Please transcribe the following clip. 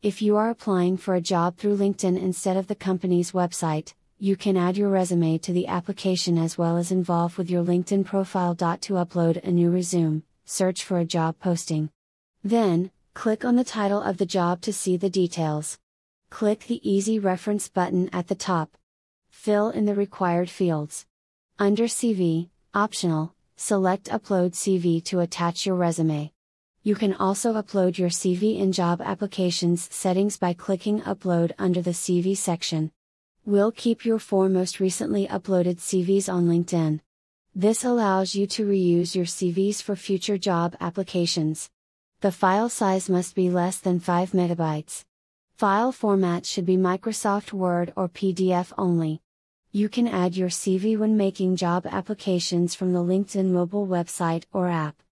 If you are applying for a job through LinkedIn instead of the company's website, you can add your resume to the application as well as involve with your LinkedIn profile. To upload a new resume, search for a job posting. Then, click on the title of the job to see the details. Click the Easy Reference button at the top. Fill in the required fields. Under CV, optional, select Upload CV to attach your resume. You can also upload your CV in job applications settings by clicking Upload under the CV section. We'll keep your four most recently uploaded CVs on LinkedIn. This allows you to reuse your CVs for future job applications. The file size must be less than 5 megabytes. File format should be Microsoft Word or PDF only. You can add your CV when making job applications from the LinkedIn mobile website or app.